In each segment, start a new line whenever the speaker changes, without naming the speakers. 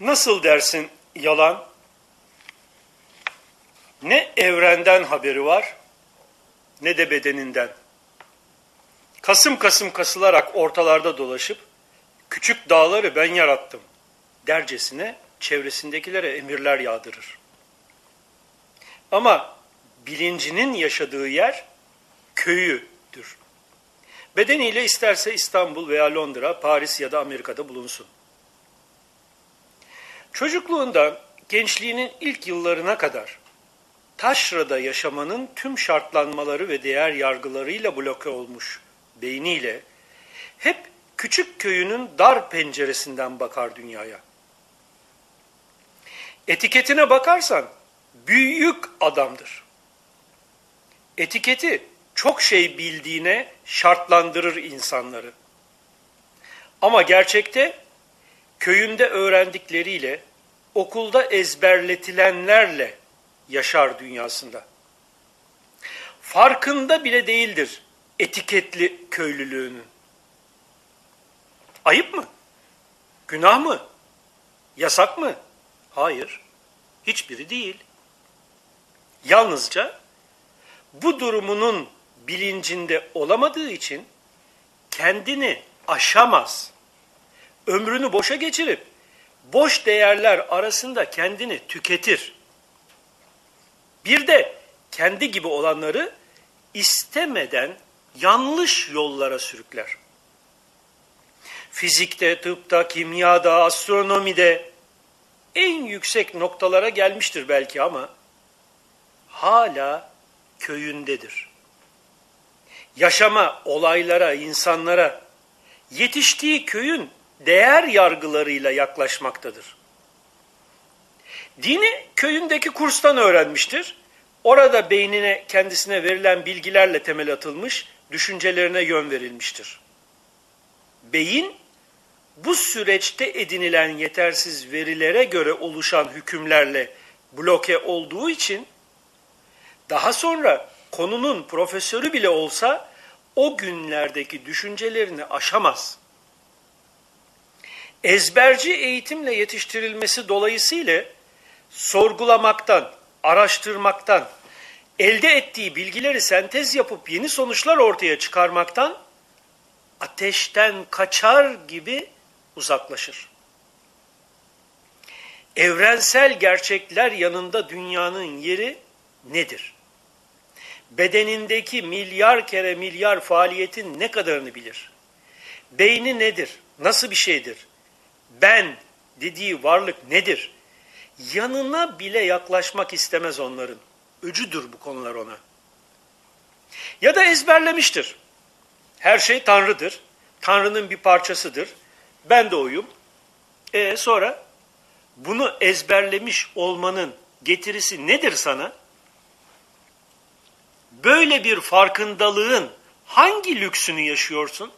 Nasıl dersin yalan? Ne evrenden haberi var ne de bedeninden. Kasım kasım kasılarak ortalarda dolaşıp küçük dağları ben yarattım dercesine çevresindekilere emirler yağdırır. Ama bilincinin yaşadığı yer köyüdür. Bedeniyle isterse İstanbul veya Londra, Paris ya da Amerika'da bulunsun. Çocukluğundan gençliğinin ilk yıllarına kadar taşrada yaşamanın tüm şartlanmaları ve değer yargılarıyla bloke olmuş beyniyle hep küçük köyünün dar penceresinden bakar dünyaya. Etiketine bakarsan büyük adamdır. Etiketi çok şey bildiğine şartlandırır insanları. Ama gerçekte köyünde öğrendikleriyle, okulda ezberletilenlerle yaşar dünyasında. Farkında bile değildir etiketli köylülüğünün. Ayıp mı? Günah mı? Yasak mı? Hayır. Hiçbiri değil. Yalnızca bu durumunun bilincinde olamadığı için kendini aşamaz. Ömrünü boşa geçirip boş değerler arasında kendini tüketir. Bir de kendi gibi olanları istemeden yanlış yollara sürükler. Fizikte, tıpta, kimyada, astronomide en yüksek noktalara gelmiştir belki ama hala köyündedir. Yaşama, olaylara, insanlara yetiştiği köyün değer yargılarıyla yaklaşmaktadır. Dini köyündeki kurstan öğrenmiştir. Orada beynine kendisine verilen bilgilerle temel atılmış, düşüncelerine yön verilmiştir. Beyin bu süreçte edinilen yetersiz verilere göre oluşan hükümlerle bloke olduğu için daha sonra konunun profesörü bile olsa o günlerdeki düşüncelerini aşamaz. Ezberci eğitimle yetiştirilmesi dolayısıyla sorgulamaktan, araştırmaktan, elde ettiği bilgileri sentez yapıp yeni sonuçlar ortaya çıkarmaktan ateşten kaçar gibi uzaklaşır. Evrensel gerçekler yanında dünyanın yeri nedir? Bedenindeki milyar kere milyar faaliyetin ne kadarını bilir? Beyni nedir? Nasıl bir şeydir? Ben dediği varlık nedir? Yanına bile yaklaşmak istemez onların. Öcüdür bu konular ona. Ya da ezberlemiştir. Her şey Tanrı'dır. Tanrı'nın bir parçasıdır. Ben de oyum. E sonra bunu ezberlemiş olmanın getirisi nedir sana? Böyle bir farkındalığın hangi lüksünü yaşıyorsun?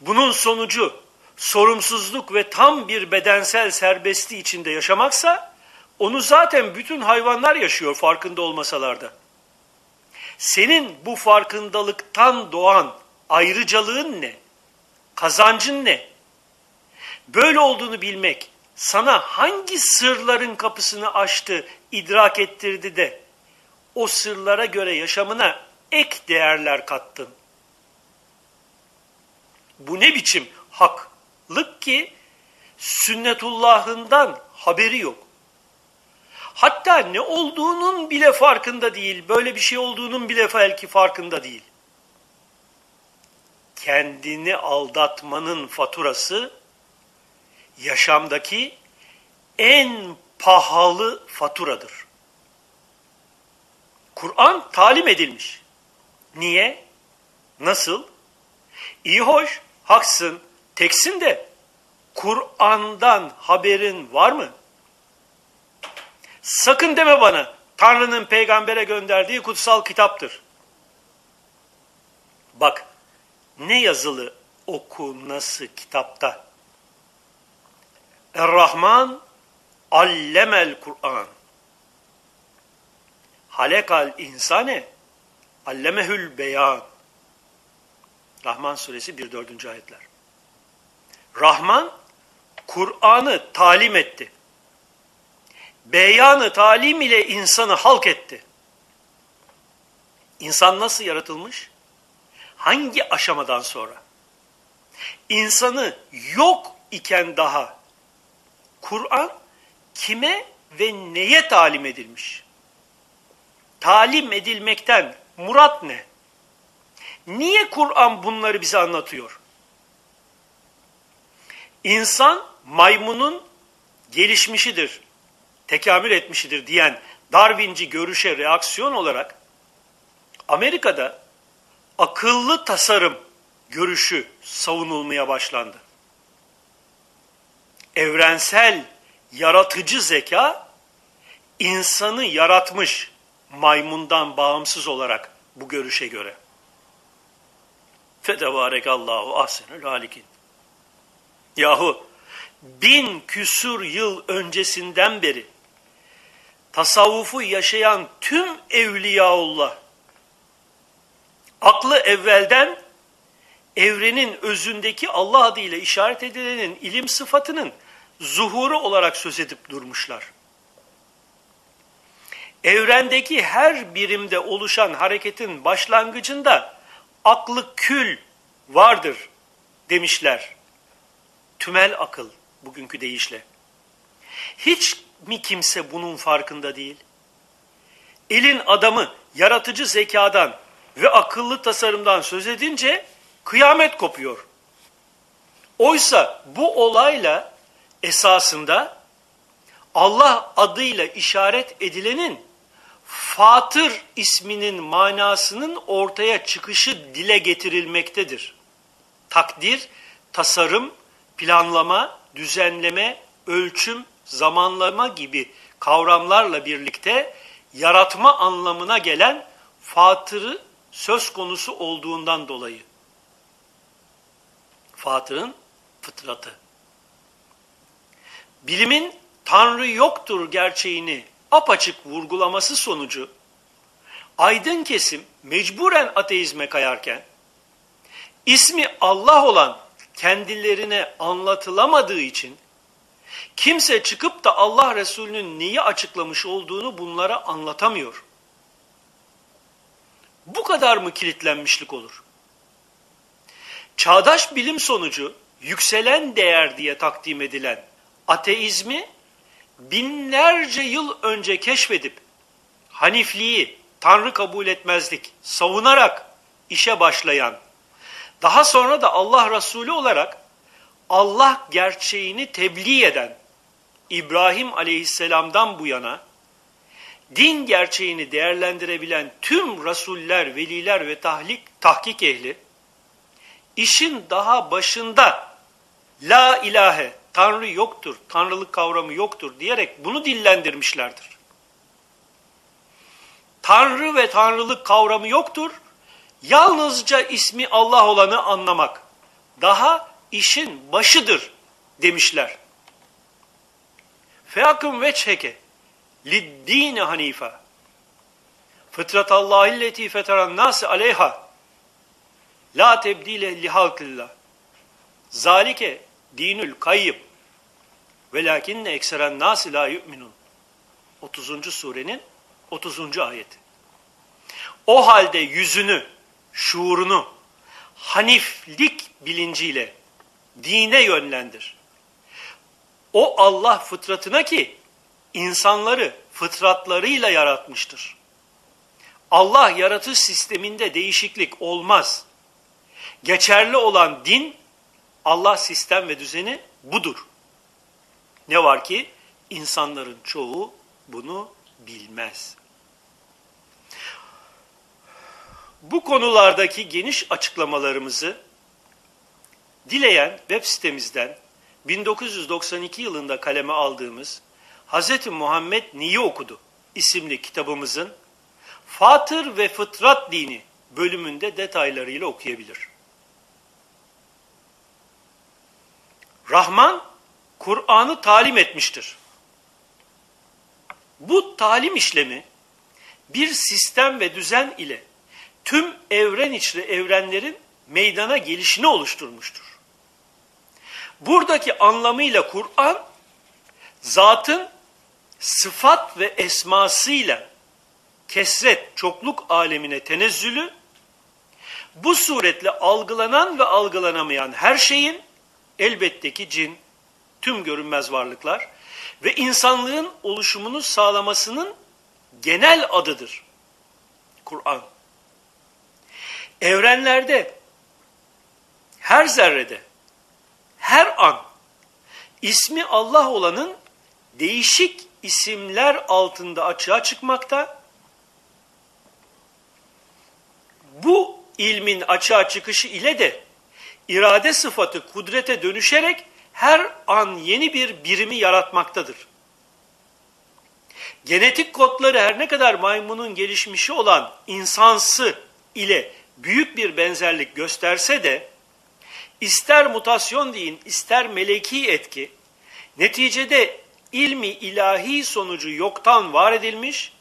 Bunun sonucu sorumsuzluk ve tam bir bedensel serbestliği içinde yaşamaksa onu zaten bütün hayvanlar yaşıyor farkında olmasalar da. Senin bu farkındalıktan doğan ayrıcalığın ne? Kazancın ne? Böyle olduğunu bilmek sana hangi sırların kapısını açtı, idrak ettirdi de o sırlara göre yaşamına ek değerler kattın. Bu ne biçim haklık ki sünnetullahından haberi yok. Hatta ne olduğunun bile farkında değil, böyle bir şey olduğunun bile belki farkında değil. Kendini aldatmanın faturası yaşamdaki en pahalı faturadır. Kur'an talim edilmiş. Niye? Nasıl? İyi hoş, haksın, teksin de Kur'an'dan haberin var mı? Sakın deme bana. Tanrı'nın peygambere gönderdiği kutsal kitaptır. Bak ne yazılı oku nasıl kitapta. Er-Rahman allemel Kur'an. Halekal insane allemehül beyan. Rahman suresi 1-4. ayetler. Rahman Kur'an'ı talim etti. Beyanı talim ile insanı halk etti. İnsan nasıl yaratılmış? Hangi aşamadan sonra? İnsanı yok iken daha Kur'an kime ve neye talim edilmiş? Talim edilmekten murat ne? Niye Kur'an bunları bize anlatıyor? İnsan maymunun gelişmişidir, tekamül etmişidir diyen Darwinci görüşe reaksiyon olarak Amerika'da akıllı tasarım görüşü savunulmaya başlandı. Evrensel yaratıcı zeka insanı yaratmış maymundan bağımsız olarak bu görüşe göre. Fetebarekallahu ahsenül halikin. Yahu bin küsur yıl öncesinden beri tasavvufu yaşayan tüm evliyaullah aklı evvelden evrenin özündeki Allah adıyla işaret edilenin ilim sıfatının zuhuru olarak söz edip durmuşlar. Evrendeki her birimde oluşan hareketin başlangıcında aklı kül vardır demişler. Tümel akıl bugünkü deyişle. Hiç mi kimse bunun farkında değil? Elin adamı yaratıcı zekadan ve akıllı tasarımdan söz edince kıyamet kopuyor. Oysa bu olayla esasında Allah adıyla işaret edilenin Fatır isminin manasının ortaya çıkışı dile getirilmektedir. Takdir, tasarım, planlama, düzenleme, ölçüm, zamanlama gibi kavramlarla birlikte yaratma anlamına gelen fatırı söz konusu olduğundan dolayı. Fatırın fıtratı. Bilimin Tanrı yoktur gerçeğini apaçık vurgulaması sonucu aydın kesim mecburen ateizme kayarken ismi Allah olan kendilerine anlatılamadığı için kimse çıkıp da Allah Resulü'nün neyi açıklamış olduğunu bunlara anlatamıyor. Bu kadar mı kilitlenmişlik olur? Çağdaş bilim sonucu yükselen değer diye takdim edilen ateizmi binlerce yıl önce keşfedip Hanifliği, Tanrı kabul etmezlik savunarak işe başlayan, daha sonra da Allah Resulü olarak Allah gerçeğini tebliğ eden İbrahim Aleyhisselam'dan bu yana din gerçeğini değerlendirebilen tüm rasuller, veliler ve tahlik, tahkik ehli işin daha başında la ilahe, Tanrı yoktur, Tanrılık kavramı yoktur diyerek bunu dillendirmişlerdir. Tanrı ve Tanrılık kavramı yoktur, yalnızca ismi Allah olanı anlamak daha işin başıdır demişler. Feakım ve çeke liddine hanife fıtratallahi leti feteran nasi aleyha la tebdile lihalkillah zalike dinül kayyib velakinne ekseren nasi la yu'minun 30. surenin 30. ayeti. O halde yüzünü, şuurunu haniflik bilinciyle dine yönlendir. O Allah fıtratına ki insanları fıtratlarıyla yaratmıştır. Allah yaratış sisteminde değişiklik olmaz. Geçerli olan din, Allah sistem ve düzeni budur. Ne var ki insanların çoğu bunu bilmez. Bu konulardaki geniş açıklamalarımızı dileyen web sitemizden 1992 yılında kaleme aldığımız Hz. Muhammed Niye Okudu isimli kitabımızın Fatır ve Fıtrat Dini bölümünde detaylarıyla okuyabilir. Rahman Kur'an'ı talim etmiştir. Bu talim işlemi bir sistem ve düzen ile tüm evren içre evrenlerin meydana gelişini oluşturmuştur. Buradaki anlamıyla Kur'an zatın sıfat ve esmasıyla kesret, çokluk alemine tenezzülü, bu suretle algılanan ve algılanamayan her şeyin elbette ki cin, tüm görünmez varlıklar ve insanlığın oluşumunu sağlamasının genel adıdır. Kur'an. Evrenlerde, her zerrede, her an ismi Allah olanın değişik isimler altında açığa çıkmakta. Bu ilmin açığa çıkışı ile de irade sıfatı kudrete dönüşerek her an yeni bir birimi yaratmaktadır. Genetik kodları her ne kadar maymunun gelişmişi olan insansı ile büyük bir benzerlik gösterse de ister mutasyon deyin ister meleki etki neticede ilmi ilahi sonucu yoktan var edilmiş,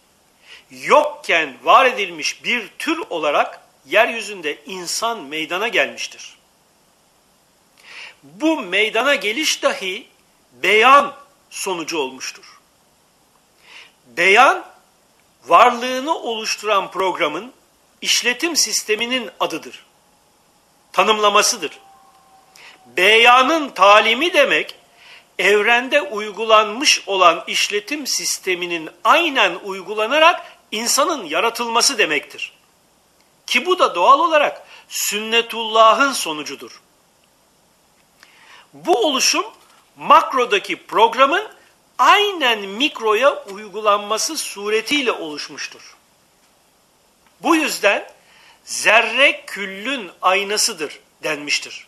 yokken var edilmiş bir tür olarak yeryüzünde insan meydana gelmiştir. Bu meydana geliş dahi beyan sonucu olmuştur. Beyan, varlığını oluşturan programın işletim sisteminin adıdır. Tanımlamasıdır. Beyanın talimi demek, evrende uygulanmış olan işletim sisteminin aynen uygulanarak insanın yaratılması demektir. Ki bu da doğal olarak sünnetullahın sonucudur. Bu oluşum makrodaki programın aynen mikroya uygulanması suretiyle oluşmuştur. Bu yüzden zerre küllün aynasıdır denmiştir.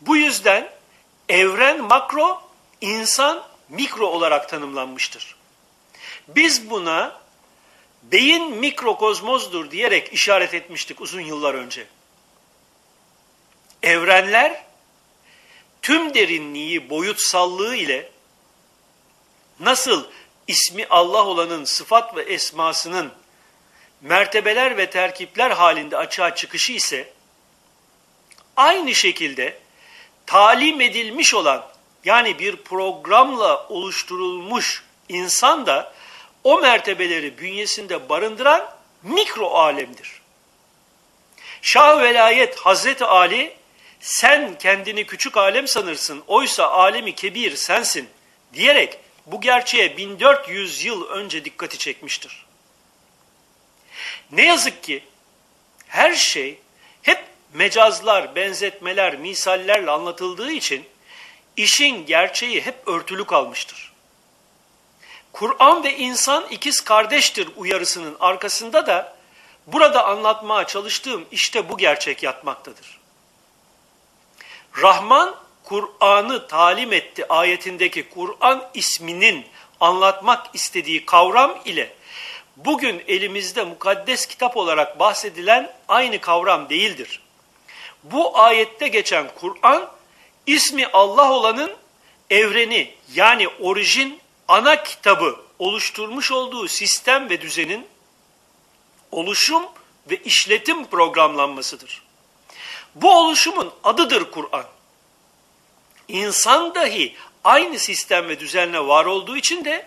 Bu yüzden evren makro, insan mikro olarak tanımlanmıştır. Biz buna beyin mikrokozmozdur diyerek işaret etmiştik uzun yıllar önce. Evrenler tüm derinliği, boyutsallığı ile nasıl ismi Allah olanın sıfat ve esmasının mertebeler ve terkipler halinde açığa çıkışı ise aynı şekilde talim edilmiş olan yani bir programla oluşturulmuş insan da o mertebeleri bünyesinde barındıran mikro alemdir. Şah velayet Hazreti Ali sen kendini küçük alem sanırsın oysa alemi kebir sensin diyerek bu gerçeğe 1400 yıl önce dikkati çekmiştir. Ne yazık ki her şey hep mecazlar, benzetmeler, misallerle anlatıldığı için işin gerçeği hep örtülü kalmıştır. Kur'an ve insan ikiz kardeştir uyarısının arkasında da burada anlatmaya çalıştığım işte bu gerçek yatmaktadır. Rahman Kur'an'ı talim etti ayetindeki Kur'an isminin anlatmak istediği kavram ile bugün elimizde mukaddes kitap olarak bahsedilen aynı kavram değildir. Bu ayette geçen Kur'an ismi Allah olanın evreni yani orijin ana kitabı oluşturmuş olduğu sistem ve düzenin oluşum ve işletim programlanmasıdır. Bu oluşumun adıdır Kur'an. İnsan dahi aynı sistem ve düzenle var olduğu için de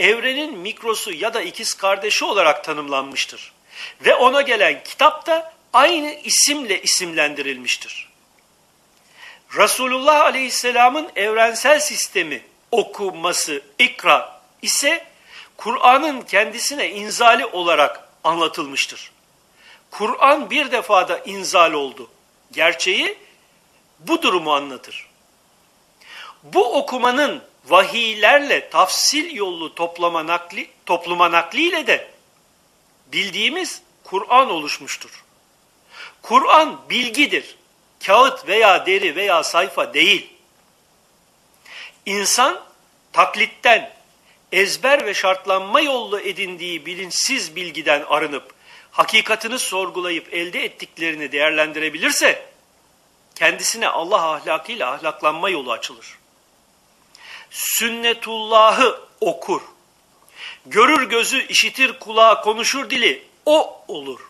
evrenin mikrosu ya da ikiz kardeşi olarak tanımlanmıştır. Ve ona gelen kitap da aynı isimle isimlendirilmiştir. Resulullah Aleyhisselam'ın evrensel sistemi okuması, ikra ise Kur'an'ın kendisine inzali olarak anlatılmıştır. Kur'an bir defada inzal oldu. Gerçeği bu durumu anlatır. Bu okumanın vahiylerle tafsil yollu toplama nakli, topluma nakliyle de bildiğimiz Kur'an oluşmuştur. Kur'an bilgidir. Kağıt veya deri veya sayfa değil. İnsan taklitten, ezber ve şartlanma yollu edindiği bilinçsiz bilgiden arınıp, hakikatini sorgulayıp elde ettiklerini değerlendirebilirse, kendisine Allah ahlakıyla ahlaklanma yolu açılır. Sünnetullah'ı okur. Görür gözü, işitir kulağı, konuşur dili, o olur.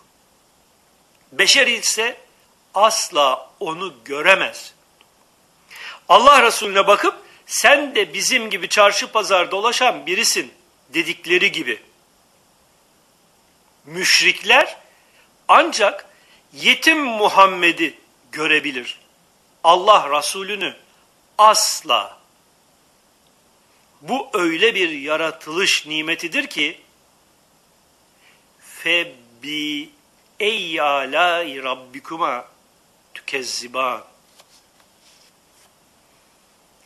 Beşer ise asla onu göremez. Allah Resulüne bakıp sen de bizim gibi çarşı pazar dolaşan birisin dedikleri gibi. Müşrikler ancak yetim Muhammed'i görebilir. Allah Resulünü asla. Bu öyle bir yaratılış nimetidir ki fe bi eyyâlâi rabbikuma tükezziban.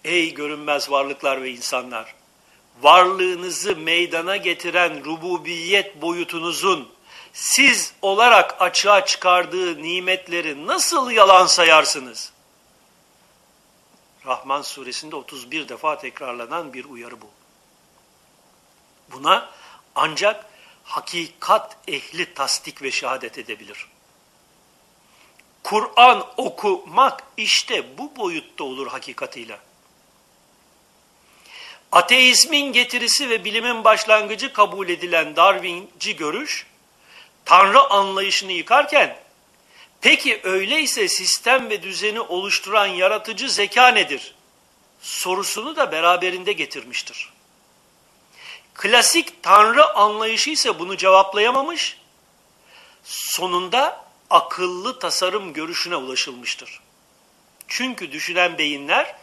Ey görünmez varlıklar ve insanlar! Varlığınızı meydana getiren rububiyet boyutunuzun siz olarak açığa çıkardığı nimetleri nasıl yalan sayarsınız? Rahman suresinde 31 defa tekrarlanan bir uyarı bu. Buna ancak hakikat ehli tasdik ve şehadet edebilir. Kur'an okumak işte bu boyutta olur hakikatiyle. Ateizmin getirisi ve bilimin başlangıcı kabul edilen Darwinci görüş, Tanrı anlayışını yıkarken, peki öyleyse sistem ve düzeni oluşturan yaratıcı zeka nedir? Sorusunu da beraberinde getirmiştir. Klasik Tanrı anlayışı ise bunu cevaplayamamış, sonunda akıllı tasarım görüşüne ulaşılmıştır. Çünkü düşünen beyinler,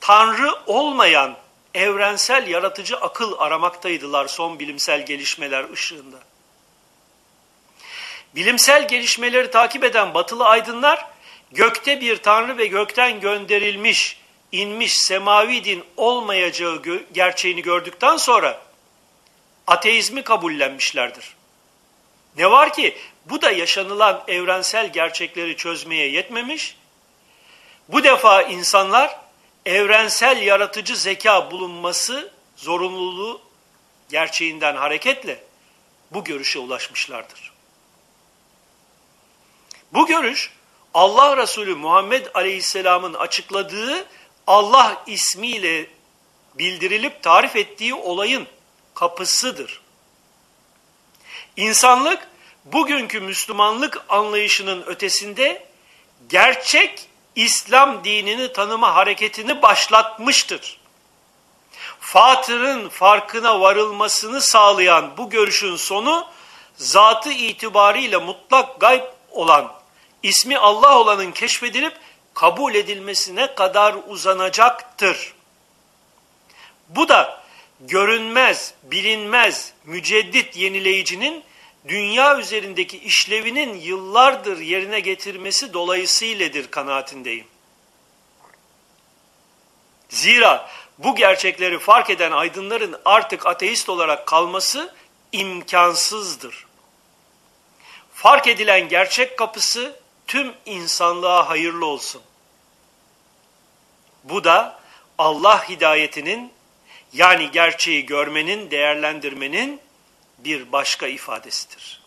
Tanrı olmayan evrensel yaratıcı akıl aramaktaydılar son bilimsel gelişmeler ışığında. Bilimsel gelişmeleri takip eden batılı aydınlar gökte bir tanrı ve gökten gönderilmiş, inmiş semavi din olmayacağı gerçeğini gördükten sonra ateizmi kabullenmişlerdir. Ne var ki bu da yaşanılan evrensel gerçekleri çözmeye yetmemiş. Bu defa insanlar evrensel yaratıcı zeka bulunması zorunluluğu gerçeğinden hareketle bu görüşe ulaşmışlardır. Bu görüş Allah Resulü Muhammed Aleyhisselam'ın açıkladığı Allah ismiyle bildirilip tarif ettiği olayın kapısıdır. İnsanlık bugünkü Müslümanlık anlayışının ötesinde gerçek İslam dinini tanıma hareketini başlatmıştır. Fatır'ın farkına varılmasını sağlayan bu görüşün sonu zatı itibariyle mutlak gayb olan, ismi Allah olanın keşfedilip kabul edilmesine kadar uzanacaktır. Bu da görünmez, bilinmez, müceddit yenileyicinin dünya üzerindeki işlevinin yıllardır yerine getirmesi dolayısıyledir kanaatindeyim. Zira bu gerçekleri fark eden aydınların artık ateist olarak kalması imkansızdır. Fark edilen gerçek kapısı tüm insanlığa hayırlı olsun. Bu da Allah hidayetinin yani gerçeği görmenin, değerlendirmenin bir başka ifadesidir.